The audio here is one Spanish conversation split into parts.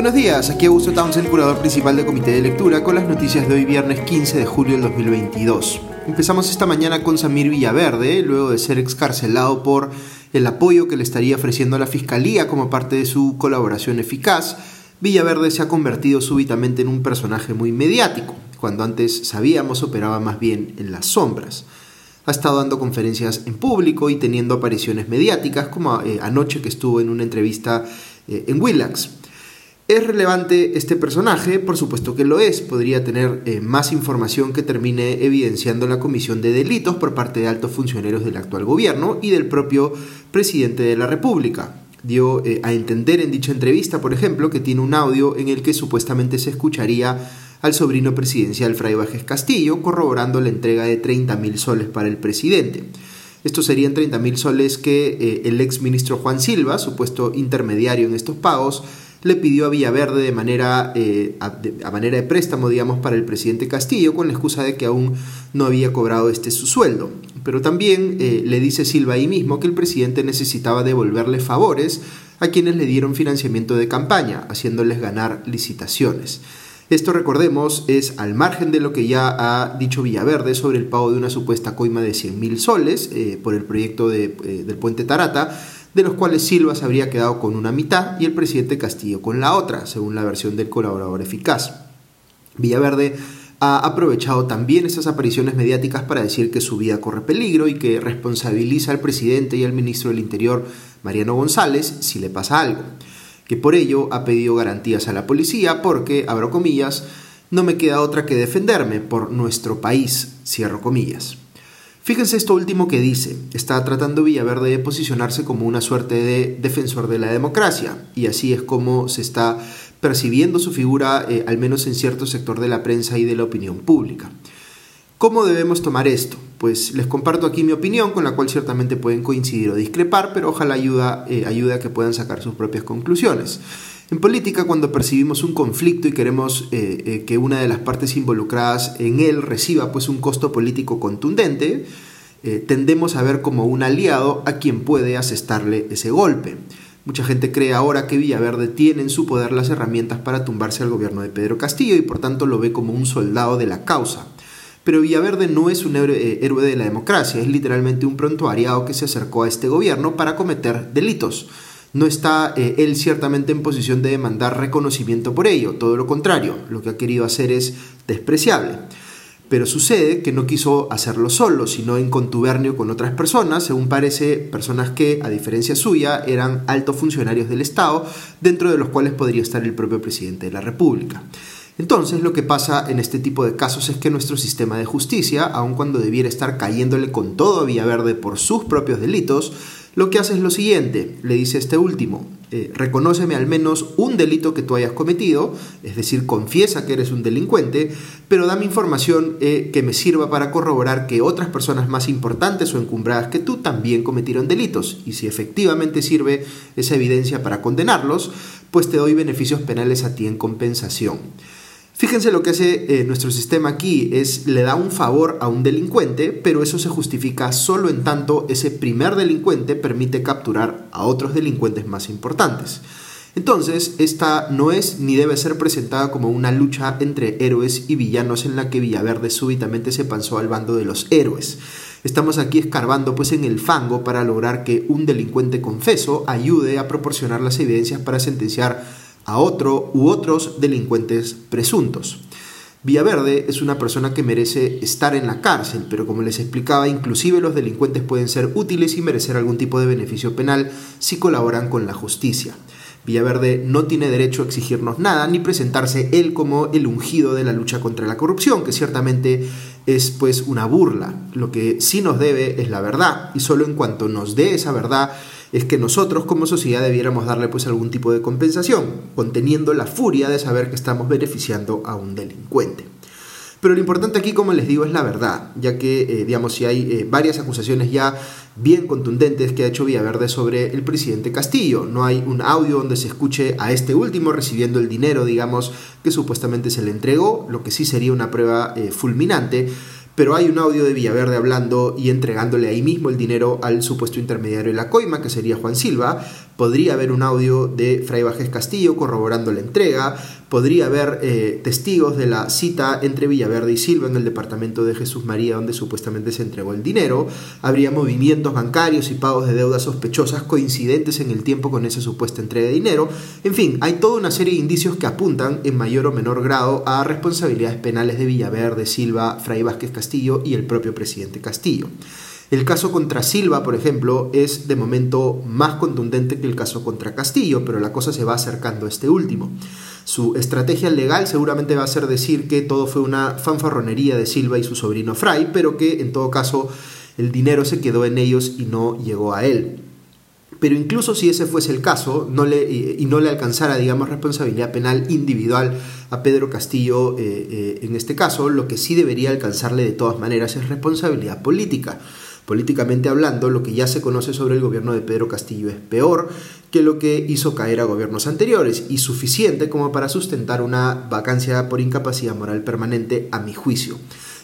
Buenos días, aquí Augusto Townsend, curador principal del Comité de Lectura, con las noticias de hoy viernes 15 de julio del 2022. Empezamos esta mañana con Samir Villaverde, luego de ser excarcelado por el apoyo que le estaría ofreciendo la Fiscalía como parte de su colaboración eficaz. Villaverde se ha convertido súbitamente en un personaje muy mediático, cuando antes sabíamos operaba más bien en las sombras ha estado dando conferencias en público y teniendo apariciones mediáticas, como eh, anoche que estuvo en una entrevista eh, en Willax. ¿Es relevante este personaje? Por supuesto que lo es. Podría tener eh, más información que termine evidenciando la comisión de delitos por parte de altos funcionarios del actual gobierno y del propio presidente de la República. Dio a entender en dicha entrevista, por ejemplo, que tiene un audio en el que supuestamente se escucharía al sobrino presidencial Fray Bajes Castillo, corroborando la entrega de 30.000 soles para el presidente. Estos serían 30.000 soles que eh, el ex ministro Juan Silva, supuesto intermediario en estos pagos, le pidió a Villaverde de manera, eh, a, manera de préstamo, digamos, para el presidente Castillo, con la excusa de que aún no había cobrado este su sueldo. Pero también eh, le dice Silva ahí mismo que el presidente necesitaba devolverle favores a quienes le dieron financiamiento de campaña, haciéndoles ganar licitaciones. Esto, recordemos, es al margen de lo que ya ha dicho Villaverde sobre el pago de una supuesta coima de 100.000 soles eh, por el proyecto eh, del puente Tarata, de los cuales Silva se habría quedado con una mitad y el presidente Castillo con la otra, según la versión del colaborador eficaz. Villaverde ha aprovechado también esas apariciones mediáticas para decir que su vida corre peligro y que responsabiliza al presidente y al ministro del Interior, Mariano González, si le pasa algo que por ello ha pedido garantías a la policía porque, abro comillas, no me queda otra que defenderme por nuestro país, cierro comillas. Fíjense esto último que dice, está tratando Villaverde de posicionarse como una suerte de defensor de la democracia, y así es como se está percibiendo su figura, eh, al menos en cierto sector de la prensa y de la opinión pública. ¿Cómo debemos tomar esto? Pues les comparto aquí mi opinión, con la cual ciertamente pueden coincidir o discrepar, pero ojalá ayuda, eh, ayude a que puedan sacar sus propias conclusiones. En política, cuando percibimos un conflicto y queremos eh, que una de las partes involucradas en él reciba pues, un costo político contundente, tendemos a ver como un aliado a quien puede asestarle ese golpe. Mucha gente cree ahora que Villaverde tiene en su poder las herramientas para tumbarse al gobierno de Pedro Castillo y por tanto lo ve como un soldado de la causa. Pero Villaverde no es un eh, héroe de la democracia, es literalmente un prontuariado que se acercó a este gobierno para cometer delitos. No está eh, él ciertamente en posición de demandar reconocimiento por ello, todo lo contrario, lo que ha querido hacer es despreciable. Pero sucede que no quiso hacerlo solo, sino en contubernio con otras personas, según parece, personas que, a diferencia suya, eran altos funcionarios del Estado, dentro de los cuales podría estar el propio presidente de la República. Entonces lo que pasa en este tipo de casos es que nuestro sistema de justicia, aun cuando debiera estar cayéndole con todo a Villaverde por sus propios delitos, lo que hace es lo siguiente, le dice este último, eh, reconóceme al menos un delito que tú hayas cometido, es decir, confiesa que eres un delincuente, pero dame información eh, que me sirva para corroborar que otras personas más importantes o encumbradas que tú también cometieron delitos, y si efectivamente sirve esa evidencia para condenarlos, pues te doy beneficios penales a ti en compensación. Fíjense lo que hace eh, nuestro sistema aquí, es le da un favor a un delincuente, pero eso se justifica solo en tanto ese primer delincuente permite capturar a otros delincuentes más importantes. Entonces, esta no es ni debe ser presentada como una lucha entre héroes y villanos en la que Villaverde súbitamente se pasó al bando de los héroes. Estamos aquí escarbando pues en el fango para lograr que un delincuente confeso ayude a proporcionar las evidencias para sentenciar a otro u otros delincuentes presuntos. Villaverde es una persona que merece estar en la cárcel, pero como les explicaba, inclusive los delincuentes pueden ser útiles y merecer algún tipo de beneficio penal si colaboran con la justicia. Villaverde no tiene derecho a exigirnos nada ni presentarse él como el ungido de la lucha contra la corrupción, que ciertamente es pues una burla. Lo que sí nos debe es la verdad y solo en cuanto nos dé esa verdad es que nosotros como sociedad debiéramos darle pues algún tipo de compensación, conteniendo la furia de saber que estamos beneficiando a un delincuente. Pero lo importante aquí, como les digo, es la verdad, ya que, eh, digamos, si hay eh, varias acusaciones ya bien contundentes que ha hecho Villaverde sobre el presidente Castillo. No hay un audio donde se escuche a este último recibiendo el dinero, digamos, que supuestamente se le entregó, lo que sí sería una prueba eh, fulminante pero hay un audio de Villaverde hablando y entregándole ahí mismo el dinero al supuesto intermediario de la coima, que sería Juan Silva, podría haber un audio de Fray Vázquez Castillo corroborando la entrega, podría haber eh, testigos de la cita entre Villaverde y Silva en el departamento de Jesús María donde supuestamente se entregó el dinero, habría movimientos bancarios y pagos de deudas sospechosas coincidentes en el tiempo con esa supuesta entrega de dinero, en fin, hay toda una serie de indicios que apuntan en mayor o menor grado a responsabilidades penales de Villaverde, Silva, Fray Vázquez Castillo y el propio presidente Castillo. El caso contra Silva, por ejemplo, es de momento más contundente que el caso contra Castillo, pero la cosa se va acercando a este último. Su estrategia legal seguramente va a ser decir que todo fue una fanfarronería de Silva y su sobrino Fray, pero que en todo caso el dinero se quedó en ellos y no llegó a él. Pero incluso si ese fuese el caso le, y no le alcanzara, digamos, responsabilidad penal individual a Pedro Castillo eh, eh, en este caso, lo que sí debería alcanzarle de todas maneras es responsabilidad política. Políticamente hablando, lo que ya se conoce sobre el gobierno de Pedro Castillo es peor que lo que hizo caer a gobiernos anteriores y suficiente como para sustentar una vacancia por incapacidad moral permanente a mi juicio.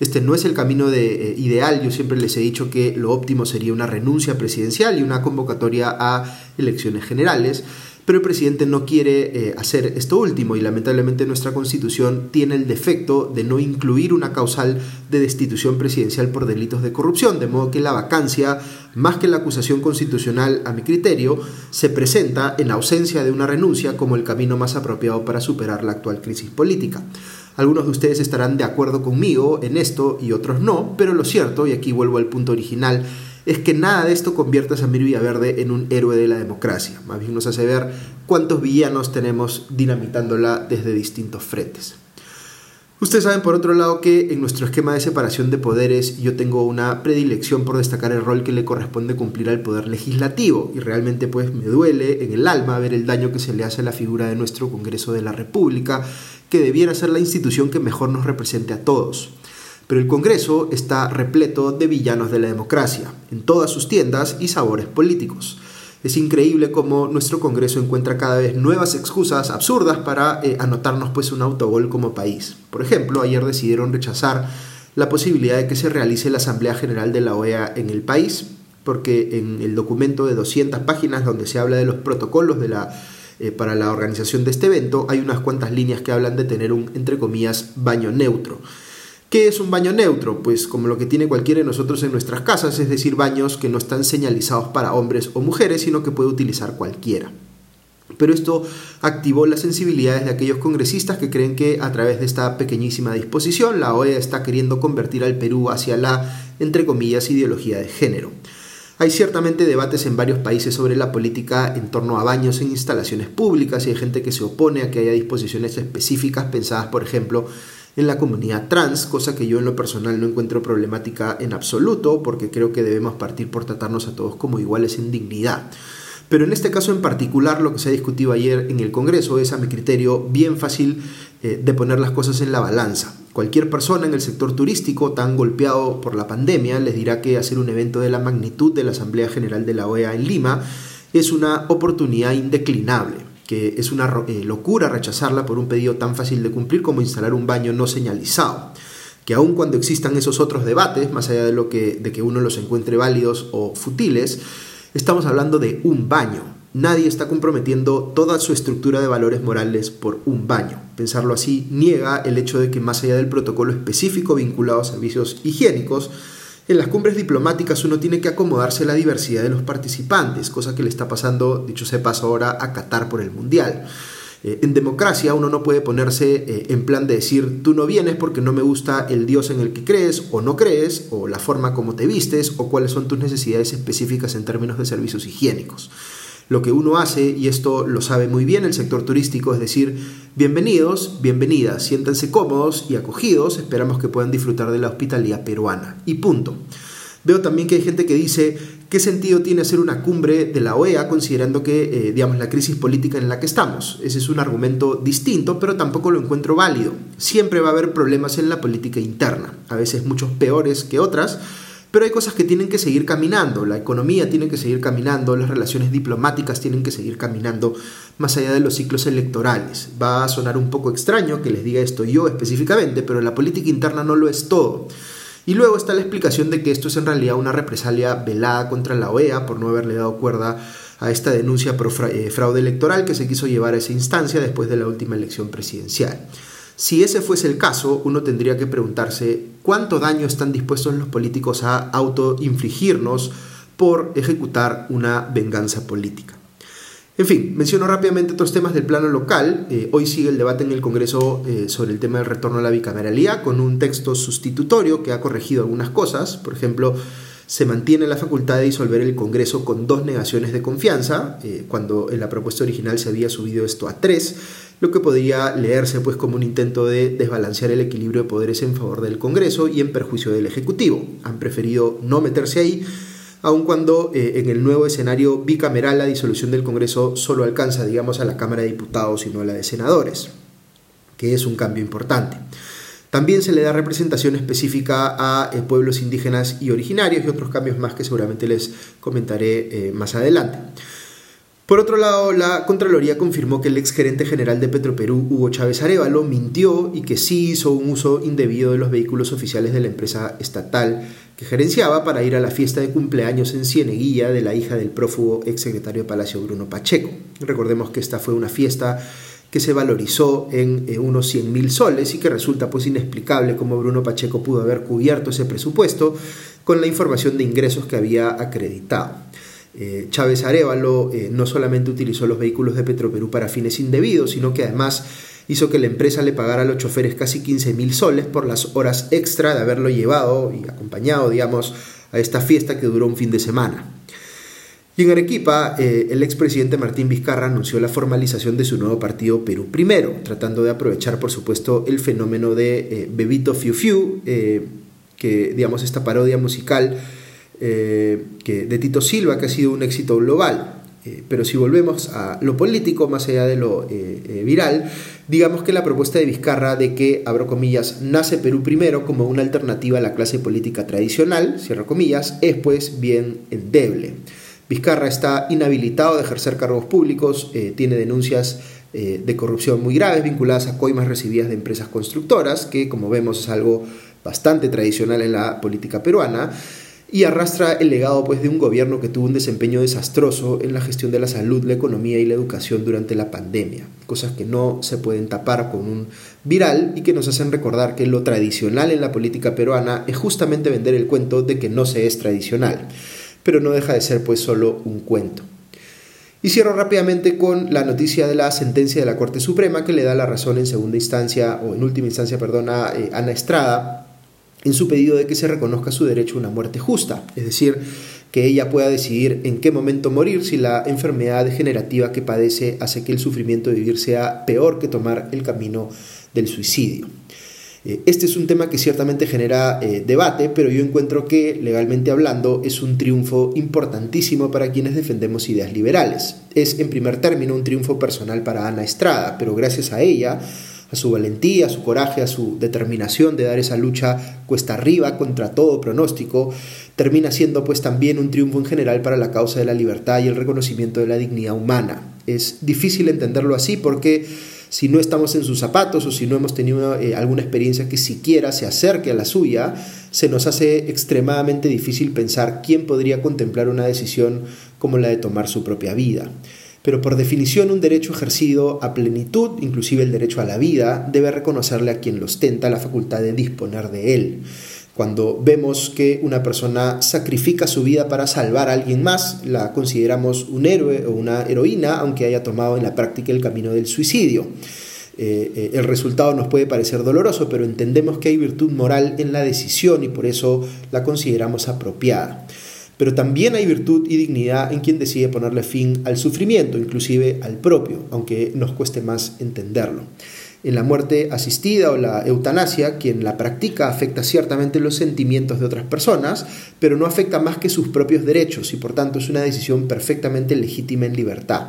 Este no es el camino de, eh, ideal, yo siempre les he dicho que lo óptimo sería una renuncia presidencial y una convocatoria a elecciones generales, pero el presidente no quiere eh, hacer esto último y lamentablemente nuestra constitución tiene el defecto de no incluir una causal de destitución presidencial por delitos de corrupción, de modo que la vacancia, más que la acusación constitucional a mi criterio, se presenta en ausencia de una renuncia como el camino más apropiado para superar la actual crisis política. Algunos de ustedes estarán de acuerdo conmigo en esto y otros no, pero lo cierto, y aquí vuelvo al punto original, es que nada de esto convierta a Samir Villaverde en un héroe de la democracia. Más bien nos hace ver cuántos villanos tenemos dinamitándola desde distintos frentes. Ustedes saben, por otro lado, que en nuestro esquema de separación de poderes yo tengo una predilección por destacar el rol que le corresponde cumplir al poder legislativo y realmente pues me duele en el alma ver el daño que se le hace a la figura de nuestro Congreso de la República, que debiera ser la institución que mejor nos represente a todos. Pero el Congreso está repleto de villanos de la democracia, en todas sus tiendas y sabores políticos. Es increíble cómo nuestro Congreso encuentra cada vez nuevas excusas absurdas para eh, anotarnos pues un autogol como país. Por ejemplo, ayer decidieron rechazar la posibilidad de que se realice la Asamblea General de la OEA en el país, porque en el documento de 200 páginas donde se habla de los protocolos eh, para la organización de este evento, hay unas cuantas líneas que hablan de tener un, entre comillas, baño neutro. ¿Qué es un baño neutro? Pues como lo que tiene cualquiera de nosotros en nuestras casas, es decir, baños que no están señalizados para hombres o mujeres, sino que puede utilizar cualquiera. Pero esto activó las sensibilidades de aquellos congresistas que creen que a través de esta pequeñísima disposición la OEA está queriendo convertir al Perú hacia la, entre comillas, ideología de género. Hay ciertamente debates en varios países sobre la política en torno a baños en instalaciones públicas y hay gente que se opone a que haya disposiciones específicas pensadas, por ejemplo, en la comunidad trans, cosa que yo en lo personal no encuentro problemática en absoluto, porque creo que debemos partir por tratarnos a todos como iguales en dignidad. Pero en este caso en particular, lo que se ha discutido ayer en el Congreso es, a mi criterio, bien fácil eh, de poner las cosas en la balanza. Cualquier persona en el sector turístico tan golpeado por la pandemia les dirá que hacer un evento de la magnitud de la Asamblea General de la OEA en Lima es una oportunidad indeclinable que es una eh, locura rechazarla por un pedido tan fácil de cumplir como instalar un baño no señalizado. Que aun cuando existan esos otros debates, más allá de, lo que, de que uno los encuentre válidos o futiles, estamos hablando de un baño. Nadie está comprometiendo toda su estructura de valores morales por un baño. Pensarlo así niega el hecho de que más allá del protocolo específico vinculado a servicios higiénicos, en las cumbres diplomáticas uno tiene que acomodarse a la diversidad de los participantes, cosa que le está pasando, dicho sea paso ahora, a Qatar por el Mundial. Eh, en democracia uno no puede ponerse eh, en plan de decir tú no vienes porque no me gusta el Dios en el que crees o no crees, o la forma como te vistes, o cuáles son tus necesidades específicas en términos de servicios higiénicos lo que uno hace, y esto lo sabe muy bien el sector turístico, es decir, bienvenidos, bienvenidas, siéntanse cómodos y acogidos, esperamos que puedan disfrutar de la hospitalidad peruana. Y punto. Veo también que hay gente que dice, ¿qué sentido tiene hacer una cumbre de la OEA considerando que, eh, digamos, la crisis política en la que estamos? Ese es un argumento distinto, pero tampoco lo encuentro válido. Siempre va a haber problemas en la política interna, a veces muchos peores que otras, pero hay cosas que tienen que seguir caminando, la economía tiene que seguir caminando, las relaciones diplomáticas tienen que seguir caminando más allá de los ciclos electorales. Va a sonar un poco extraño que les diga esto yo específicamente, pero la política interna no lo es todo. Y luego está la explicación de que esto es en realidad una represalia velada contra la OEA por no haberle dado cuerda a esta denuncia por eh, fraude electoral que se quiso llevar a esa instancia después de la última elección presidencial. Si ese fuese el caso, uno tendría que preguntarse cuánto daño están dispuestos los políticos a autoinfligirnos por ejecutar una venganza política. En fin, menciono rápidamente otros temas del plano local. Eh, hoy sigue el debate en el Congreso eh, sobre el tema del retorno a la bicameralía con un texto sustitutorio que ha corregido algunas cosas. Por ejemplo, se mantiene la facultad de disolver el Congreso con dos negaciones de confianza, eh, cuando en la propuesta original se había subido esto a tres, lo que podría leerse pues como un intento de desbalancear el equilibrio de poderes en favor del Congreso y en perjuicio del Ejecutivo. Han preferido no meterse ahí aun cuando eh, en el nuevo escenario bicameral la disolución del Congreso solo alcanza, digamos, a la Cámara de Diputados y no a la de Senadores, que es un cambio importante. También se le da representación específica a eh, pueblos indígenas y originarios y otros cambios más que seguramente les comentaré eh, más adelante. Por otro lado, la Contraloría confirmó que el exgerente general de Petroperú, Hugo Chávez Arevalo, mintió y que sí hizo un uso indebido de los vehículos oficiales de la empresa estatal que gerenciaba para ir a la fiesta de cumpleaños en Cieneguilla de la hija del prófugo exsecretario de Palacio Bruno Pacheco. Recordemos que esta fue una fiesta que se valorizó en eh, unos 100 mil soles y que resulta pues inexplicable cómo Bruno Pacheco pudo haber cubierto ese presupuesto con la información de ingresos que había acreditado. Eh, Chávez Arevalo eh, no solamente utilizó los vehículos de Petroperú para fines indebidos, sino que además hizo que la empresa le pagara a los choferes casi 15 mil soles por las horas extra de haberlo llevado y acompañado, digamos, a esta fiesta que duró un fin de semana. Y en Arequipa, eh, el expresidente Martín Vizcarra anunció la formalización de su nuevo partido Perú Primero, tratando de aprovechar, por supuesto, el fenómeno de Bebito Fiu Fiu, que, digamos, esta parodia musical eh, que, de Tito Silva, que ha sido un éxito global. Eh, pero si volvemos a lo político, más allá de lo eh, viral, digamos que la propuesta de Vizcarra de que, abro comillas, nace Perú primero como una alternativa a la clase política tradicional, cierro comillas, es pues bien endeble. Vizcarra está inhabilitado de ejercer cargos públicos, tiene denuncias de corrupción muy graves vinculadas a coimas recibidas de empresas constructoras, que como vemos es algo bastante tradicional en la política peruana y arrastra el legado pues, de un gobierno que tuvo un desempeño desastroso en la gestión de la salud, la economía y la educación durante la pandemia, cosas que no se pueden tapar con un viral y que nos hacen recordar que lo tradicional en la política peruana es justamente vender el cuento de que no se es tradicional, pero no deja de ser pues solo un cuento. Y cierro rápidamente con la noticia de la sentencia de la Corte Suprema que le da la razón en segunda instancia o en última instancia, perdón, a eh, Ana Estrada en su pedido de que se reconozca su derecho a una muerte justa, es decir, que ella pueda decidir en qué momento morir si la enfermedad degenerativa que padece hace que el sufrimiento de vivir sea peor que tomar el camino del suicidio. Eh, este es un tema que ciertamente genera eh, debate, pero yo encuentro que, legalmente hablando, es un triunfo importantísimo para quienes defendemos ideas liberales. Es, en primer término, un triunfo personal para Ana Estrada, pero gracias a ella a su valentía, a su coraje, a su determinación de dar esa lucha cuesta arriba contra todo pronóstico, termina siendo pues también un triunfo en general para la causa de la libertad y el reconocimiento de la dignidad humana. Es difícil entenderlo así porque si no estamos en sus zapatos o si no hemos tenido eh, alguna experiencia que siquiera se acerque a la suya, se nos hace extremadamente difícil pensar quién podría contemplar una decisión como la de tomar su propia vida pero por definición un derecho ejercido a plenitud, inclusive el derecho a la vida, debe reconocerle a quien lo ostenta la facultad de disponer de él. Cuando vemos que una persona sacrifica su vida para salvar a alguien más, la consideramos un héroe o una heroína, aunque haya tomado en la práctica el camino del suicidio. Eh, eh, el resultado nos puede parecer doloroso, pero entendemos que hay virtud moral en la decisión y por eso la consideramos apropiada pero también hay virtud y dignidad en quien decide ponerle fin al sufrimiento, inclusive al propio, aunque nos cueste más entenderlo. En la muerte asistida o la eutanasia, quien la practica afecta ciertamente los sentimientos de otras personas, pero no afecta más que sus propios derechos y por tanto es una decisión perfectamente legítima en libertad.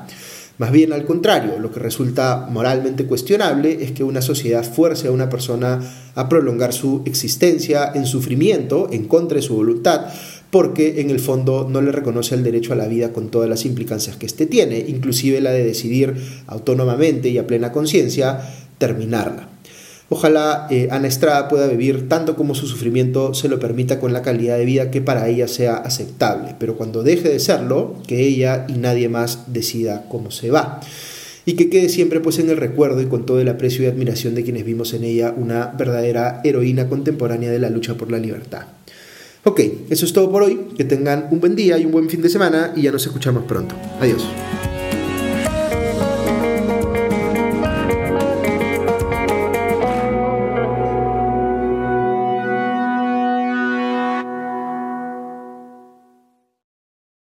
Más bien al contrario, lo que resulta moralmente cuestionable es que una sociedad fuerce a una persona a prolongar su existencia en sufrimiento en contra de su voluntad, porque en el fondo no le reconoce el derecho a la vida con todas las implicancias que éste tiene, inclusive la de decidir autónomamente y a plena conciencia terminarla. Ojalá eh, Ana Estrada pueda vivir tanto como su sufrimiento se lo permita con la calidad de vida que para ella sea aceptable, pero cuando deje de serlo, que ella y nadie más decida cómo se va. Y que quede siempre pues en el recuerdo y con todo el aprecio y admiración de quienes vimos en ella una verdadera heroína contemporánea de la lucha por la libertad. Ok, eso es todo por hoy. Que tengan un buen día y un buen fin de semana y ya nos escuchamos pronto. Adiós.